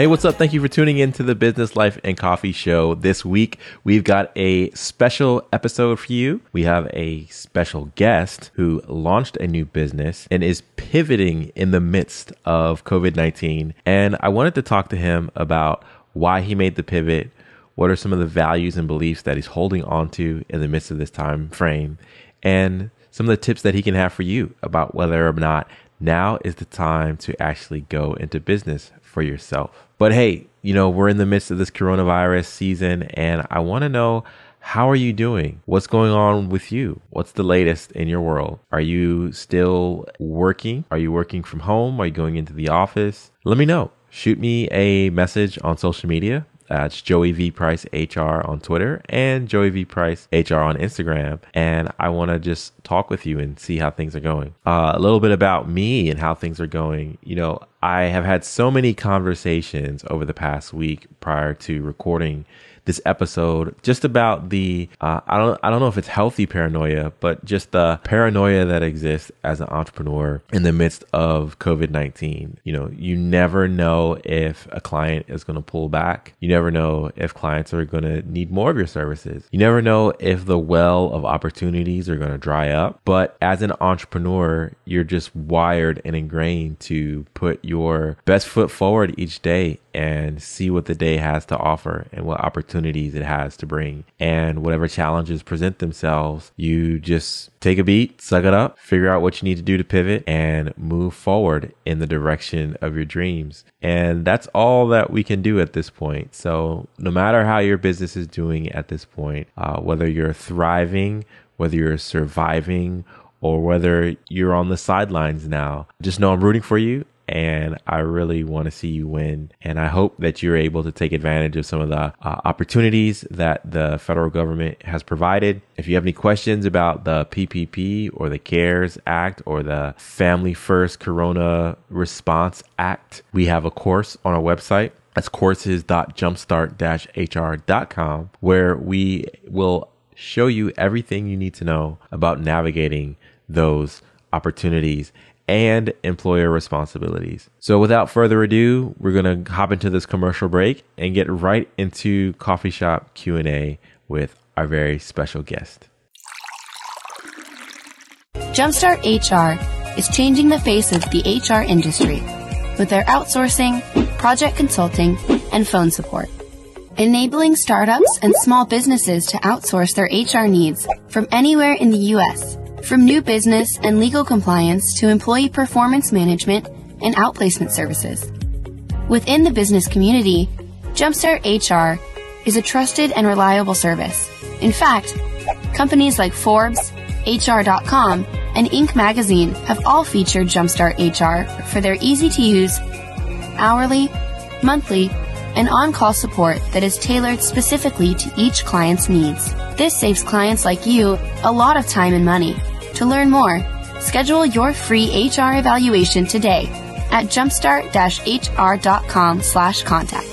Hey, what's up? Thank you for tuning in to the Business Life and Coffee Show. This week, we've got a special episode for you. We have a special guest who launched a new business and is pivoting in the midst of COVID 19. And I wanted to talk to him about why he made the pivot. What are some of the values and beliefs that he's holding on to in the midst of this time frame? And some of the tips that he can have for you about whether or not now is the time to actually go into business for yourself. But hey, you know, we're in the midst of this coronavirus season and I want to know how are you doing? What's going on with you? What's the latest in your world? Are you still working? Are you working from home? Are you going into the office? Let me know. Shoot me a message on social media. That's Joey V Price HR on Twitter and Joey V Price HR on Instagram. And I want to just talk with you and see how things are going. Uh, a little bit about me and how things are going. You know, I have had so many conversations over the past week prior to recording this episode just about the uh, I don't I don't know if it's healthy paranoia, but just the paranoia that exists as an entrepreneur in the midst of COVID nineteen. You know, you never know if a client is going to pull back. You never know if clients are going to need more of your services. You never know if the well of opportunities are going to dry up. But as an entrepreneur, you're just wired and ingrained to put your best foot forward each day and see what the day has to offer and what opportunities it has to bring. And whatever challenges present themselves, you just take a beat, suck it up, figure out what you need to do to pivot and move forward in the direction of your dreams. And that's all that we can do at this point. So no matter how your business is doing at this point, uh, whether you're thriving, whether you're surviving, or whether you're on the sidelines now, just know I'm rooting for you and I really want to see you win. And I hope that you're able to take advantage of some of the uh, opportunities that the federal government has provided. If you have any questions about the PPP or the CARES Act or the Family First Corona Response Act, we have a course on our website. That's courses.jumpstart-hr.com where we will show you everything you need to know about navigating those opportunities and employer responsibilities. So without further ado, we're going to hop into this commercial break and get right into coffee shop Q&A with our very special guest. Jumpstart HR is changing the face of the HR industry with their outsourcing, project consulting, and phone support. Enabling startups and small businesses to outsource their HR needs from anywhere in the U.S from new business and legal compliance to employee performance management and outplacement services. Within the business community, Jumpstart HR is a trusted and reliable service. In fact, companies like Forbes, HR.com, and Inc. magazine have all featured Jumpstart HR for their easy to use, hourly, monthly, and on call support that is tailored specifically to each client's needs. This saves clients like you a lot of time and money. To learn more, schedule your free HR evaluation today at jumpstart-hr.com slash contact.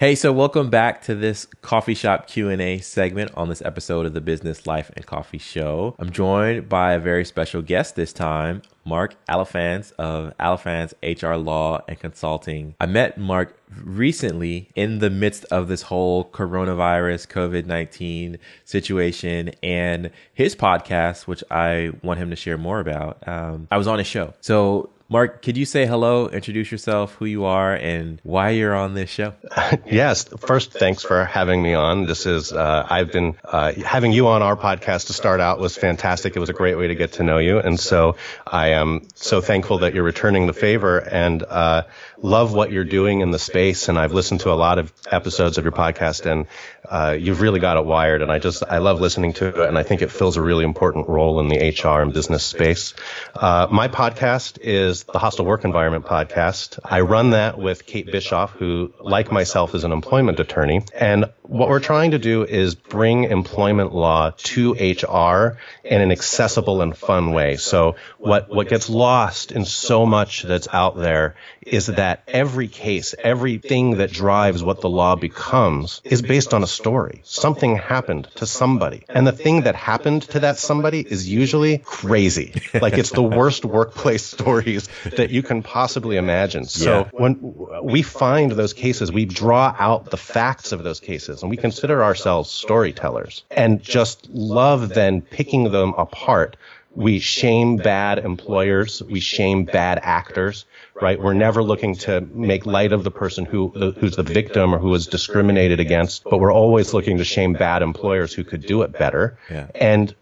Hey, so welcome back to this coffee shop Q&A segment on this episode of the Business Life and Coffee Show. I'm joined by a very special guest this time, Mark Alifans of Alifans HR Law and Consulting. I met Mark recently in the midst of this whole coronavirus COVID 19 situation and his podcast, which I want him to share more about. Um, I was on his show. So Mark, could you say hello, introduce yourself, who you are, and why you're on this show? yes. First, thanks for having me on. This is, uh, I've been, uh, having you on our podcast to start out was fantastic. It was a great way to get to know you. And so I am so thankful that you're returning the favor and, uh, love what you're doing in the space. And I've listened to a lot of episodes of your podcast and, uh, you've really got it wired. And I just, I love listening to it. And I think it fills a really important role in the HR and business space. Uh, my podcast is is the Hostile Work Environment podcast. I run that with Kate Bischoff, who, like myself, is an employment attorney. And what we're trying to do is bring employment law to HR in an accessible and fun way. So what, what gets lost in so much that's out there is that every case, everything that drives what the law becomes is based on a story. Something happened to somebody. And the thing that happened to that somebody is usually crazy. Like it's the worst workplace stories that you can possibly imagine. So Yeah. when we find those cases, we draw out the facts of those cases and we consider ourselves storytellers and just love then picking them apart. We shame bad employers. We shame bad actors, right? We're never looking to make light of the person who, who's the victim or who was discriminated against, but we're always looking to shame bad employers who could do it better. Yeah. And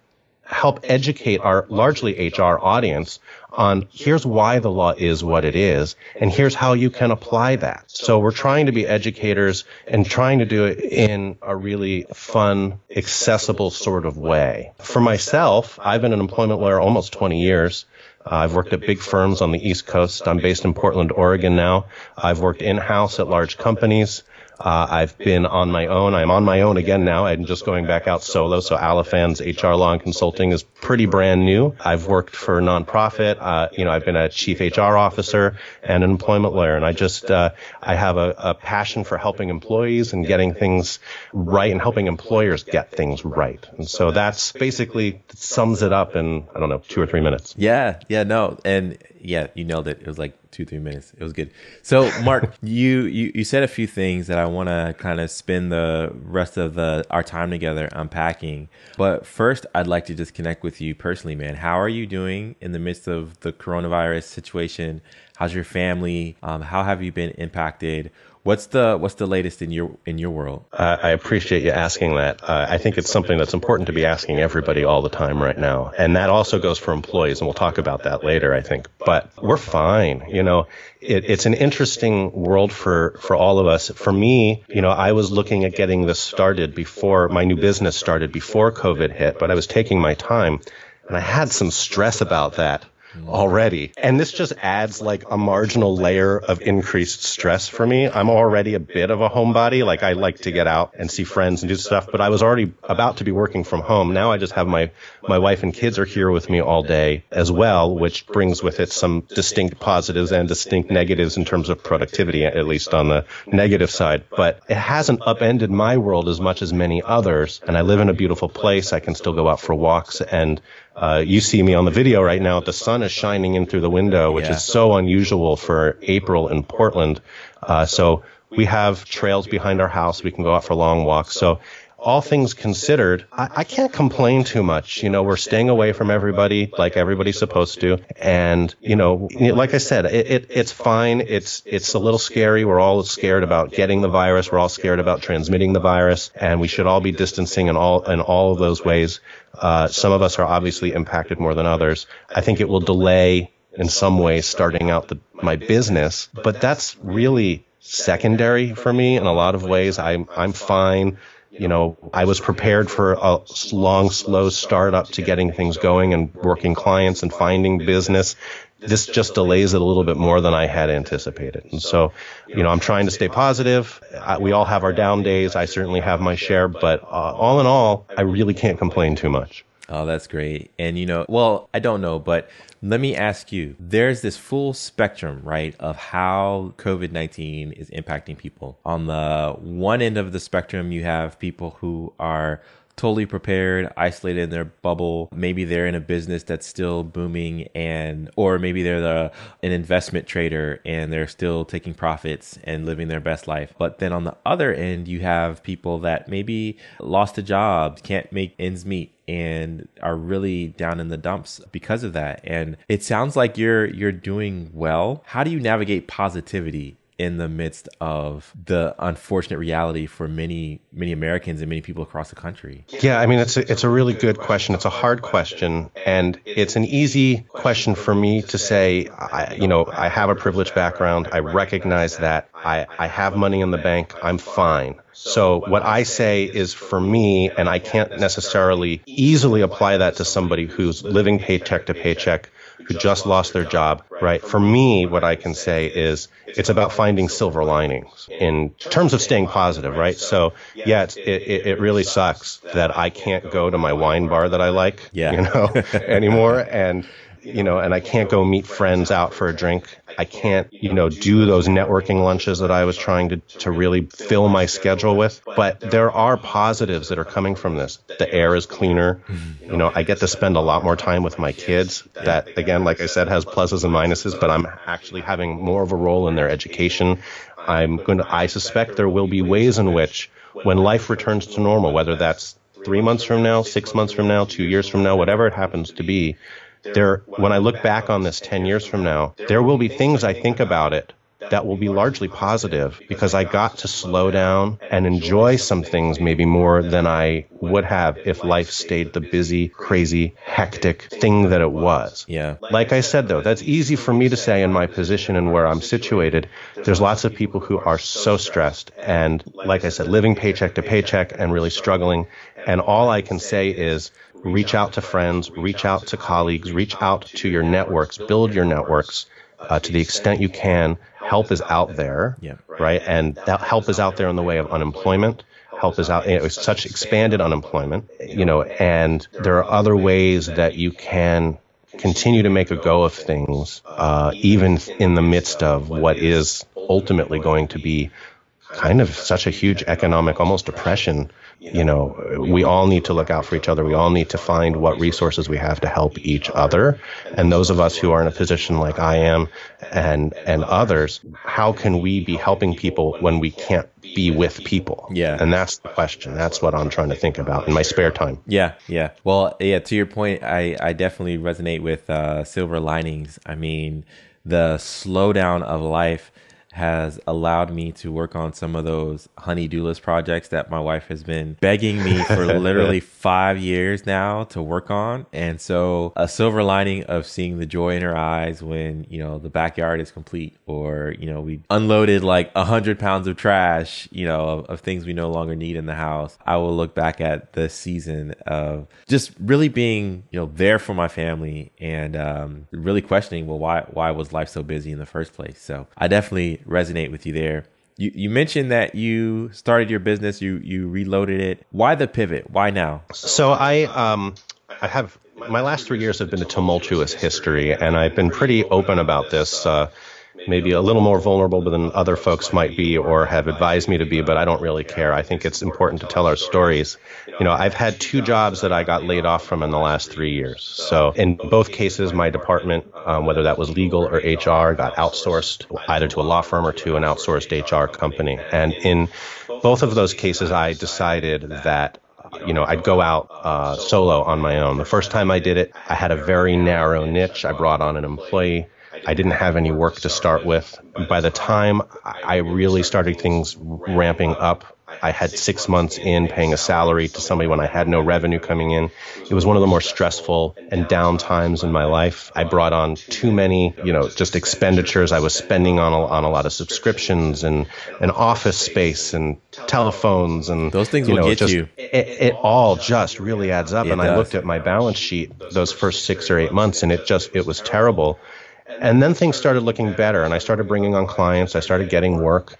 help educate our largely HR audience on here's why the law is what it is and here's how you can apply that. So we're trying to be educators and trying to do it in a really fun, accessible sort of way. For myself, I've been an employment lawyer almost 20 years. I've worked at big firms on the East Coast. I'm based in Portland, Oregon now. I've worked in-house at large companies. Uh, I've been on my own. I'm on my own again now. I'm just going back out solo. So Alifans HR Law and Consulting is pretty brand new. I've worked for a nonprofit. Uh, you know, I've been a chief HR officer and an employment lawyer. And I just, uh, I have a, a passion for helping employees and getting things right and helping employers get things right. And so that's basically sums it up in, I don't know, two or three minutes. Yeah, yeah, no, and yeah, you nailed it. It was like two, three minutes. It was good. So, Mark, you you you said a few things that I want to kind of spend the rest of the our time together unpacking. But first, I'd like to just connect with you personally, man. How are you doing in the midst of the coronavirus situation? How's your family? Um, how have you been impacted? What's the what's the latest in your in your world? I appreciate you asking that. Uh, I think it's something that's important to be asking everybody all the time right now. And that also goes for employees, and we'll talk about that later, I think. But we're fine. You know, it, it's an interesting world for, for all of us. For me, you know, I was looking at getting this started before my new business started, before COVID hit, but I was taking my time. And I had some stress about that already. And this just adds like a marginal layer of increased stress for me. I'm already a bit of a homebody. Like I like to get out and see friends and do stuff, but I was already about to be working from home. Now I just have my, my wife and kids are here with me all day as well, which brings with it some distinct positives and distinct negatives in terms of productivity, at least on the negative side. But it hasn't upended my world as much as many others. And I live in a beautiful place. I can still go out for walks and uh, you see me on the video right now. The sun is shining in through the window, which Yeah. is so unusual for April in Portland. Uh, so we have trails behind our house. We can go out for long walks. So all things considered, I, I can't complain too much. You know, we're staying away from everybody like everybody's supposed to. And, you know, like I said, it, it, it's fine. It's, it's a little scary. We're all scared about getting the virus. We're all scared about transmitting the virus and we should all be distancing in all, in all of those ways. Uh, some of us are obviously impacted more than others. I think it will delay in some ways starting out the, my business, but that's really secondary for me in a lot of ways. I'm, I'm fine. You know, I was prepared for a long, slow startup to getting things going and working clients and finding business. This just delays it a little bit more than I had anticipated. And so, you know, I'm trying to stay positive. I, we all have our down days. I certainly have my share, but uh, all in all, I really can't complain too much. Oh, that's great. And you know, well, I don't know, but let me ask you there's this full spectrum, right, of how COVID 19 is impacting people. On the one end of the spectrum, you have people who are totally prepared, isolated in their bubble. Maybe they're in a business that's still booming and or maybe they're the an investment trader and they're still taking profits and living their best life. But then on the other end, you have people that maybe lost a job, can't make ends meet and are really down in the dumps because of that. And it sounds like you're you're doing well. How do you navigate positivity in the midst of the unfortunate reality for many many Americans and many people across the country? Yeah, I mean it's a, it's a really good question. It's a hard question, and it's an easy question for me to say. I, you know, I have a privileged background. I recognize that. I, I have money in the bank. I'm fine. So what I say is for me, and I can't necessarily easily apply that to somebody who's living paycheck to paycheck, who just lost their job, right? For me, what I can say is it's about finding silver linings in terms of staying positive, right? So yeah, it, it it really sucks that I can't go to my wine bar that I like, Yeah. you know, anymore. And you know, and I can't go meet friends out for a drink. I can't, you know, do those networking lunches that I was trying to, to really fill my schedule with. But there are positives that are coming from this. The air is cleaner. Mm-hmm. You know, I get to spend a lot more time with my kids. That, again, like I said, has pluses and minuses, but I'm actually having more of a role in their education. I'm going to, I suspect there will be ways in which when life returns to normal, whether that's three months from now, six months from now, two years from now, whatever it happens to be, there, when I look back on this 10 years from now, there will be things I think about it that will be largely positive because I got to slow down and enjoy some things maybe more than I would have if life stayed the busy, crazy, hectic thing that it was. Yeah. Like I said though, that's easy for me to say in my position and where I'm situated. There's lots of people who are so stressed and like I said, living paycheck to paycheck and really struggling. And all I can say is reach out to friends, reach out to colleagues, reach out to your networks, build your networks uh, to the extent you can. Help is out there, yeah. right? And that help is out there in the way of unemployment. Help is out. You know, it's such expanded unemployment, you know, and there are other ways that you can continue to make a go of things, uh, even in the midst of what is ultimately going to be kind of such a huge economic, almost depression you know, we all need to look out for each other. We all need to find what resources we have to help each other. And those of us who are in a position like I am and, and others, how can we be helping people when we can't be with people? Yeah. And that's the question. That's what I'm trying to think about in my spare time. Yeah. Yeah. Well, yeah, to your point, I, I definitely resonate with uh, silver linings. I mean, the slowdown of life has allowed me to work on some of those honey-do list projects that my wife has been begging me for literally five years now to work on. And so a silver lining of seeing the joy in her eyes when, you know, the backyard is complete or, you know, we unloaded like a hundred pounds of trash, you know, of, of things we no longer need in the house. I will look back at this season of just really being, you know, there for my family and um, really questioning, well, why, why was life so busy in the first place? So I definitely resonate with you there. You, you mentioned that you started your business, you you reloaded it. Why the pivot? Why now? So I um I have my last three years have been a tumultuous history, and I've been pretty open about this. Uh, maybe a little more vulnerable than other folks might be or have advised me to be, but I don't really care. I think it's important to tell our stories. You know, I've had two jobs that I got laid off from in the last three years. So in both cases, my department, um, whether that was legal or HR, got outsourced either to a law firm or to an outsourced HR company. And in both of those cases, I decided that you know, I'd go out uh, solo on my own. The first time I did it, I had a very narrow niche. I brought on an employee. I didn't have any work to start with. By the time I really started things ramping up, I had six months in paying a salary to somebody when I had no revenue coming in. It was one of the more stressful and down times in my life. I brought on too many, you know, just expenditures. I was spending on a, on a lot of subscriptions and an office space and telephones and those things you will know, get just, you. It, it all just really adds up. It and I looked at my balance sheet those first six or eight months and it just, it was terrible. And then things started looking better and I started bringing on clients. I started getting work.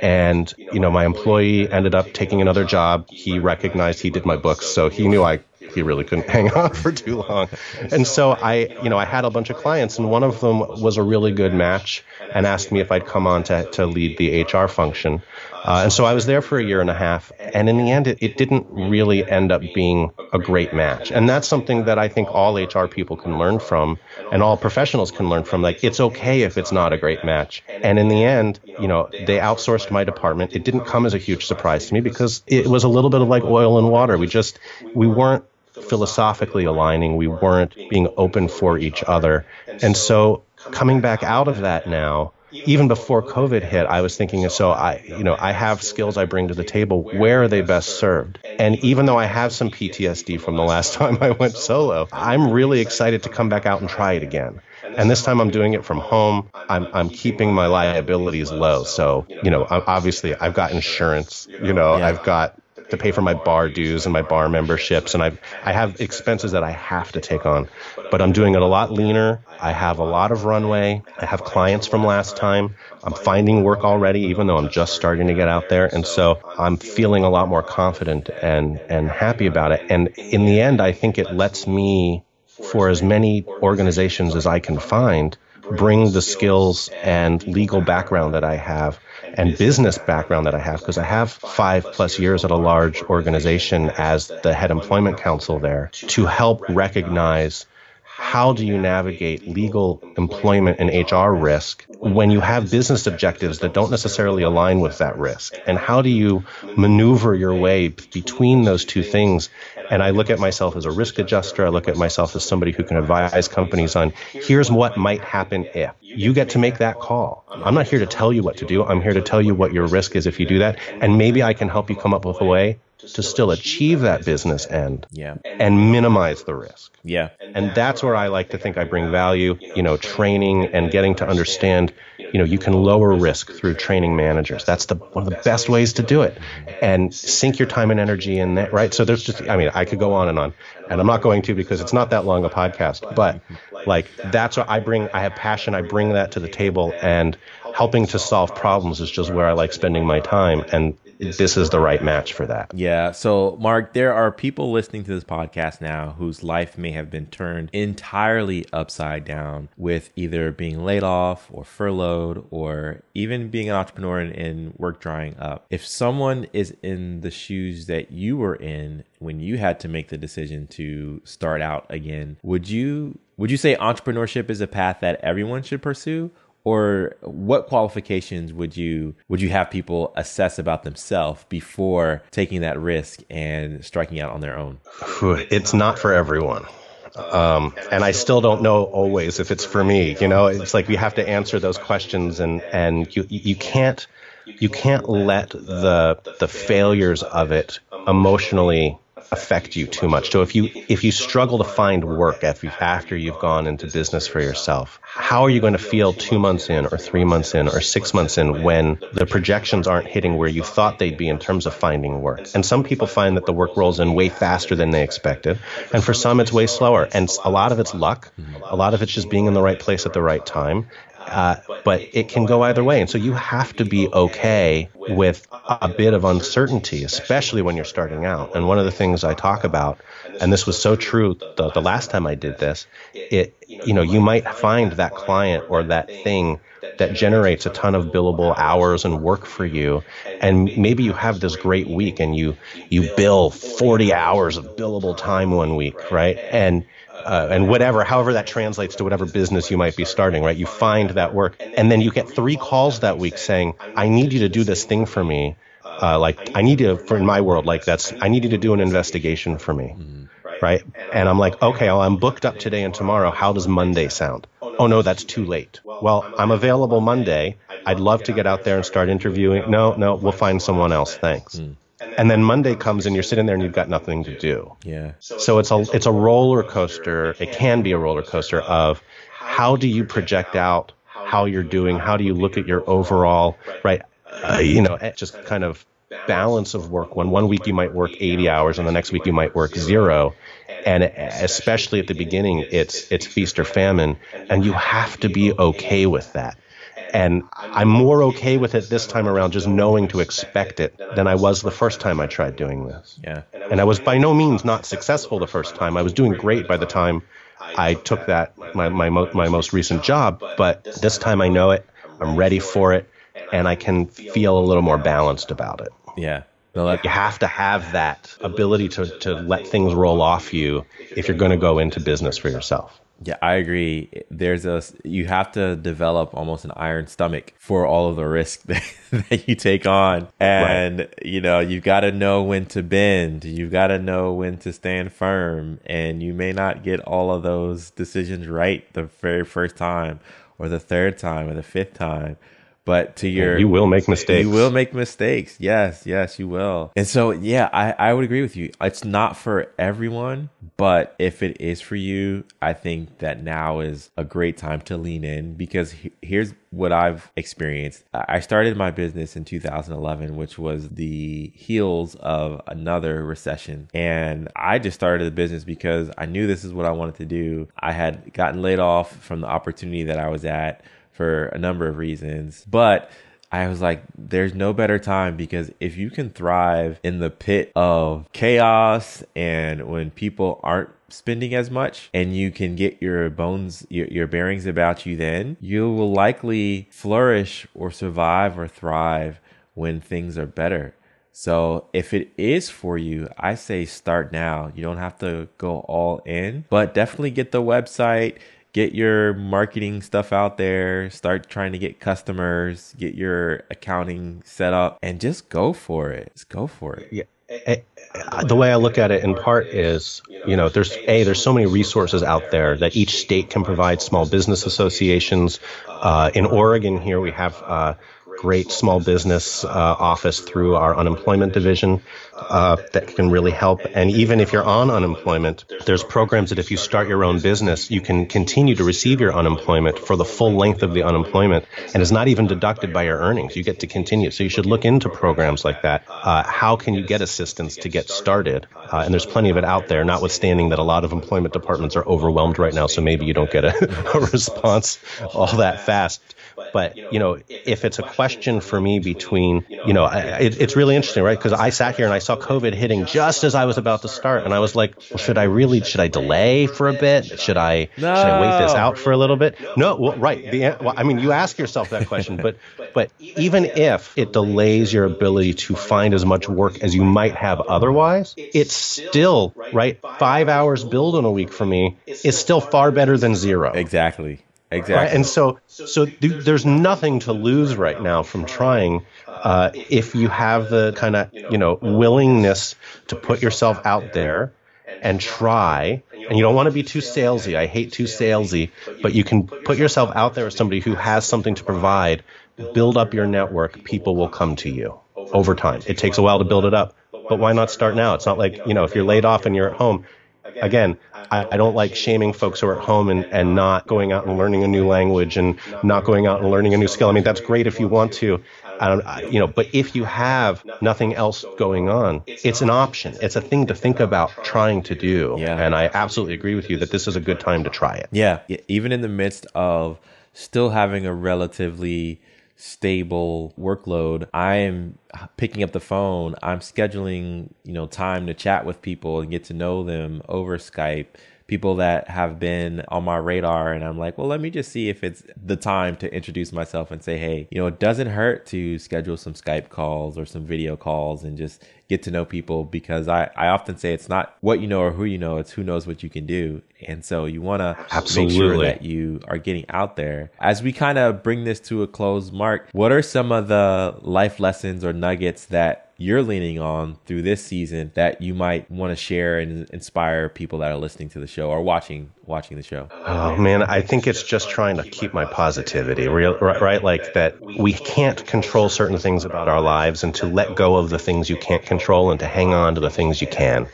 And, you know, my employee ended up taking another job. He recognized he did my books. So he knew I, he really couldn't hang on for too long. And so I, you know, I had a bunch of clients and one of them was a really good match and asked me if I'd come on to, to lead the HR function. Uh, and so I was there for a year and a half. And in the end, it, it didn't really end up being a great match. And that's something that I think all HR people can learn from and all professionals can learn from. Like, it's okay if it's not a great match. And in the end, you know, they outsourced my department. It didn't come as a huge surprise to me because it was a little bit of like oil and water. We just, we weren't philosophically aligning. We weren't being open for each other. And so coming back out of that now, even before COVID hit, I was thinking, so I, you know, I have skills I bring to the table. Where are they best served? And even though I have some PTSD from the last time I went solo, I'm really excited to come back out and try it again. And this time I'm doing it from home. I'm, I'm keeping my liabilities low. So, you know, obviously I've got insurance, you know, I've got to pay for my bar dues and my bar memberships and I I have expenses that I have to take on. But I'm doing it a lot leaner. I have a lot of runway. I have clients from last time. I'm finding work already even though I'm just starting to get out there and so I'm feeling a lot more confident and and happy about it. And in the end I think it lets me for as many organizations as I can find, bring the skills and legal background that I have and business background that I have, because I have five plus years at a large organization as the head employment counsel there, to help recognize how do you navigate legal employment and HR risk when you have business objectives that don't necessarily align with that risk? And how do you maneuver your way between those two things? And I look at myself as a risk adjuster. I look at myself as somebody who can advise companies on here's what might happen if. You get to make that call. I'm not here to tell you what to do. I'm here to tell you what your risk is if you do that. And maybe I can help you come up with a way to still achieve that business end Yeah. and minimize the risk. Yeah. And that's where I like to think I bring value, you know, training and getting to understand, you know, you can lower risk through training managers. That's the one of the best ways to do it. And sink your time and energy in that, right? So there's just I mean, I could go on and on. And I'm not going to because it's not that long a podcast, but like that's what I bring I have passion, I bring that to the table and helping to solve problems is just where I like spending my time and this is the right match for that. Yeah. So, Mark, there are people listening to this podcast now whose life may have been turned entirely upside down with either being laid off or furloughed or even being an entrepreneur and, and work drying up. If someone is in the shoes that you were in when you had to make the decision to start out again, would you would you say entrepreneurship is a path that everyone should pursue? Or what qualifications would you would you have people assess about themselves before taking that risk and striking out on their own it's not for everyone um, and I still don't know always if it's for me. You know, it's like we have to answer those questions, and and you you can't you can't let the the failures of it emotionally affect you too much. So if you if you struggle to find work after you've gone into business for yourself, how are you going to feel 2 months in or 3 months in or 6 months in when the projections aren't hitting where you thought they'd be in terms of finding work? And some people find that the work rolls in way faster than they expected, and for some it's way slower. And a lot of it's luck, a lot of it's just being in the right place at the right time. Uh, but it can go either way. And so you have to be okay with a bit of uncertainty, especially when you're starting out. And one of the things I talk about, and this was so true the, the last time I did this, it, you know, you might find that client or that thing that generates a ton of billable hours and work for you and maybe you have this great week and you you bill 40 hours of billable time one week right and uh, and whatever, however that translates to whatever business you might be starting, right? You find that work, and then you get three calls that week saying, "I need you to do this thing for me." Uh, like I need you for in my world, like that's I need you to do an investigation for me, right? And I'm like, okay, well, I'm booked up today and tomorrow. How does Monday sound? Oh no, that's too late. Well, I'm available Monday. I'd love to get out there and start interviewing. No, no, we'll find someone else. Thanks. And then Monday comes and you're sitting there and you've got nothing to do. yeah So it's a it's a roller coaster. It can be a roller coaster of how do you project out how you're doing? How do you look at your overall right? Uh, you know, eh, just kind of balance of work. When one week you might work 80 hours and the next week you might work zero, and especially at the beginning, it's it's feast or famine, and you have to be okay with that. And I'm more okay with it this time around, just knowing to expect it, than I was the first time I tried doing this. yeah And I was by no means not successful the first time. I was doing great by the time I took that my my, mo- my most recent job. But this time I know it. I'm ready for it, and I can feel a little more balanced about it. yeah no, that, You have to have that ability to, to let things roll off you if you're going to go into business for yourself. Yeah, I agree. There's a you have to develop almost an iron stomach for all of the risk that, that you take on, and you know you've got to know when to bend. You've got to know when to stand firm, and you may not get all of those decisions right the very first time, or the third time, or the fifth time. But to your You will make mistakes. you will make mistakes. Yes, yes, you will. And so, yeah, I, I would agree with you. It's not for everyone, but if it is for you, I think that now is a great time to lean in because he- here's what I've experienced. I I started my business in 2011, which was the heels of another recession. And I just started the business because I knew this is what I wanted to do. I had gotten laid off from the opportunity that I was at for a number of reasons. But I was like, there's no better time because if you can thrive in the pit of chaos and when people aren't spending as much and you can get your bones your, your bearings about you then you will likely flourish or survive or thrive when things are better so if it is for you, I say start now. You don't have to go all in, but definitely get the website, get your marketing stuff out there, start trying to get customers, get your accounting set up, and just go for it. Just go for it. Yeah. Eh, eh, the way I look at it in part is, you know, there's a there's so many resources out there that each state can provide small business associations. Uh, in Oregon, here we have uh, great small business uh, office through our unemployment division uh, that can really help. And even if you're on unemployment, there's programs that if you start your own business, you can continue to receive your unemployment for the full length of the unemployment, and it's not even deducted by your earnings. You get to continue. So you should look into programs like that. Uh, how can you get assistance to get started? Uh, and there's plenty of it out there. Notwithstanding that a lot of employment departments are overwhelmed right now, so maybe you don't get a, a response all that fast. But you know, if it's a question for me between, you know, I, it, it's really interesting, right? Because I sat here and I saw COVID hitting just as I was about to start, and I was like, well, should I really? Should I delay for a bit? Should I? No. Should I wait this out for a little bit? No. Well, right. The, well, I mean, you ask yourself that question, but but even if it delays your ability to find as much work as you might have otherwise, it's still right. Five hours billed in a week for me is still far better than zero. Exactly. Exactly. Right? And so, so there's nothing to lose right now from trying. Uh, if you have the kind of you know willingness to put yourself out there and try, and you don't want to be too salesy. I hate too salesy, but you can put yourself out there as somebody who has something to provide. Build up your network. People will come to you over time. It takes a while to build it up, but why not start now? It's not like you know if you're laid off and you're at home again, I, I, don't like shaming folks who are at home and, and not going out and learning a new language and not going out and learning a new skill. I mean, that's great if you want to. I don't, I, you know, but if you have nothing else going on, it's an option. It's a thing to think about trying to do. Yeah. And I absolutely agree with you that this is a good time to try it. Yeah. Even in the midst of still having a relatively stable workload, I am picking up the phone. I'm scheduling, you know, time to chat with people and get to know them over Skype people that have been on my radar and I'm like, well, let me just see if it's the time to introduce myself and say, hey, you know, it doesn't hurt to schedule some Skype calls or some video calls and just get to know people because I, I often say it's not what you know or who you know, it's who knows what you can do. And so you want to make sure that you are getting out there. As we kind of bring this to a close, Mark, what are some of the life lessons or nuggets that you're leaning on through this season that you might want to share and inspire people that are listening to the show or watching watching the show? Oh man, I think it's just trying to keep my positivity, right? Like that we can't control certain things about our lives, and to let go of the things you can't control and to hang on to the things you can,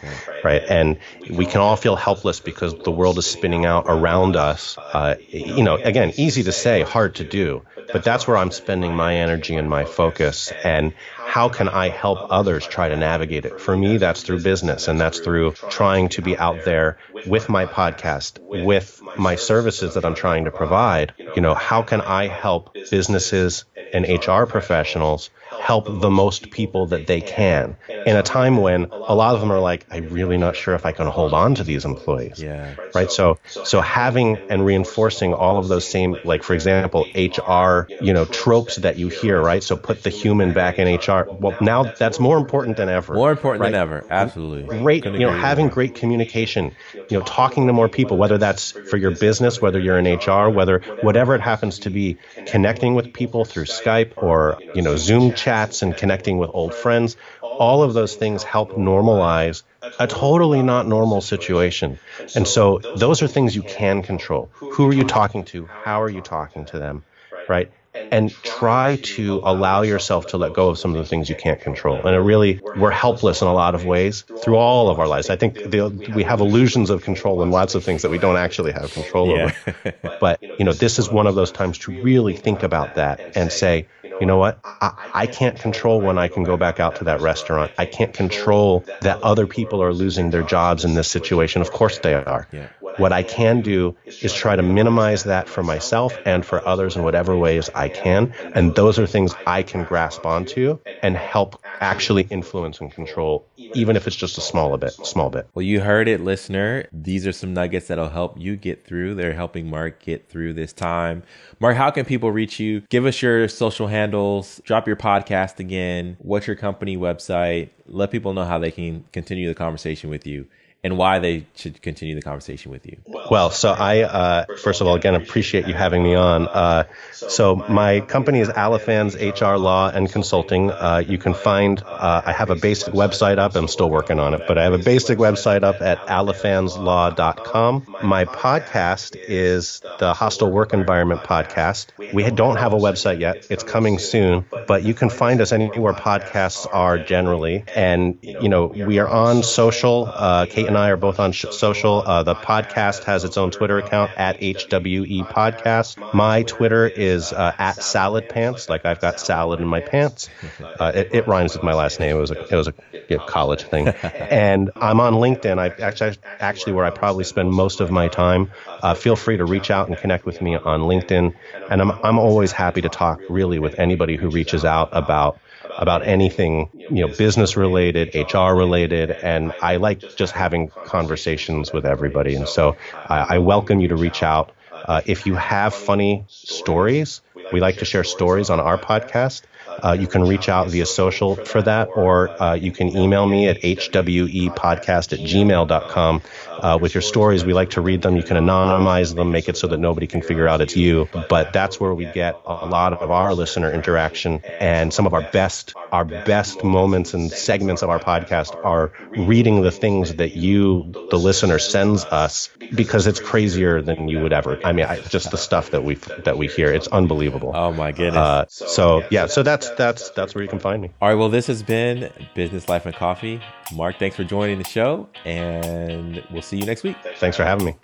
right? And we can all feel helpless because the world is spinning out around us. Uh, you know, again, easy to say, hard to do but that's where I'm spending my energy and my focus. And how can I help others try to navigate it? For me, that's through business and that's through trying to be out there with my podcast, with my services that I'm trying to provide. You know, how can I help businesses and HR professionals help the most people that they can in a time when a lot of them are like, I'm really not sure if I can hold on to these employees. Yeah. Right. So, so having and reinforcing all of those same, like, for example, HR, you know, tropes that you hear, right? So put the human back in HR. Well, now that's more important than ever. More important right? than ever. Absolutely. Great. You know, having great communication, you know, talking to more people, whether that's for your business, whether you're in HR, whether whatever it happens to be, connecting with people through Skype or, you know, Zoom chat chats and connecting with old friends, all of those things help normalize a totally not normal situation. And so those are things you can control. Who are you talking to? How are you talking to them? Right? And try to allow yourself to let go of some of the things you can't control. And it really, we're helpless in a lot of ways through all of our lives. I think the, we have illusions of control in lots of things that we don't actually have control yeah. over. but, you know, this is one of those times to really think about that and say, you know what? I, I, can't control when I can go back out to that restaurant. I can't control that other people are losing their jobs in this situation. Of course they are. Yeah. What I can do is try to minimize that for myself and for others in whatever ways I can. And those are things I can grasp onto and help actually influence and control, even if it's just a small bit, small bit. Well, you heard it, listener. These are some nuggets that'll help you get through. They're helping Mark get through this time. Mark, how can people reach you? Give us your social handles, drop your podcast again. What's your company website? Let people know how they can continue the conversation with you and why they should continue the conversation with you. Well, so I, uh, first of all, again, appreciate you having me on. Uh, so my company is Alifans HR Law and Consulting. Uh, you can find, uh, I have a basic website up. I'm still working on it, but I have a basic website up at alifanslaw.com. My podcast is the Hostile Work Environment Podcast. We don't have a website yet. It's coming soon, but you can find us anywhere podcasts are generally. And, you know, we are on social. Uh, Kate and I are both on sh- social. Uh, the podcast has its own Twitter account at HWE Podcast. My Twitter is uh, at Salad Pants, like I've got salad in my pants. Uh, it, it, rhymes with my last name. It was a it was a you college thing. and I'm on LinkedIn. I actually actually where I probably spend most of my time. Uh, feel free to reach out and connect with me on LinkedIn. And I'm I'm always happy to talk really with anybody who reaches out about about anything, you know, business related, HR related, and I like just having conversations with everybody. And so I, I welcome you to reach out. Uh, if you have funny stories, we like to share stories on our podcast. Uh, you can reach out via social for that, or uh, you can email me at hwepodcast at gmail.com uh, with your stories. We like to read them. You can anonymize them, make it so that nobody can figure out it's you. But that's where we get a lot of our listener interaction and some of our best, our best moments and segments of our podcast are reading the things that you, the listener, sends us because it's crazier than you would ever. I mean, I, just the stuff that we that we hear, it's unbelievable. Oh my goodness. Uh, so yeah, so that's that's that's where you can find me. All right. Well, this has been Business Life and Coffee. Mark, thanks for joining the show, and we'll see you next week. Thanks for having me.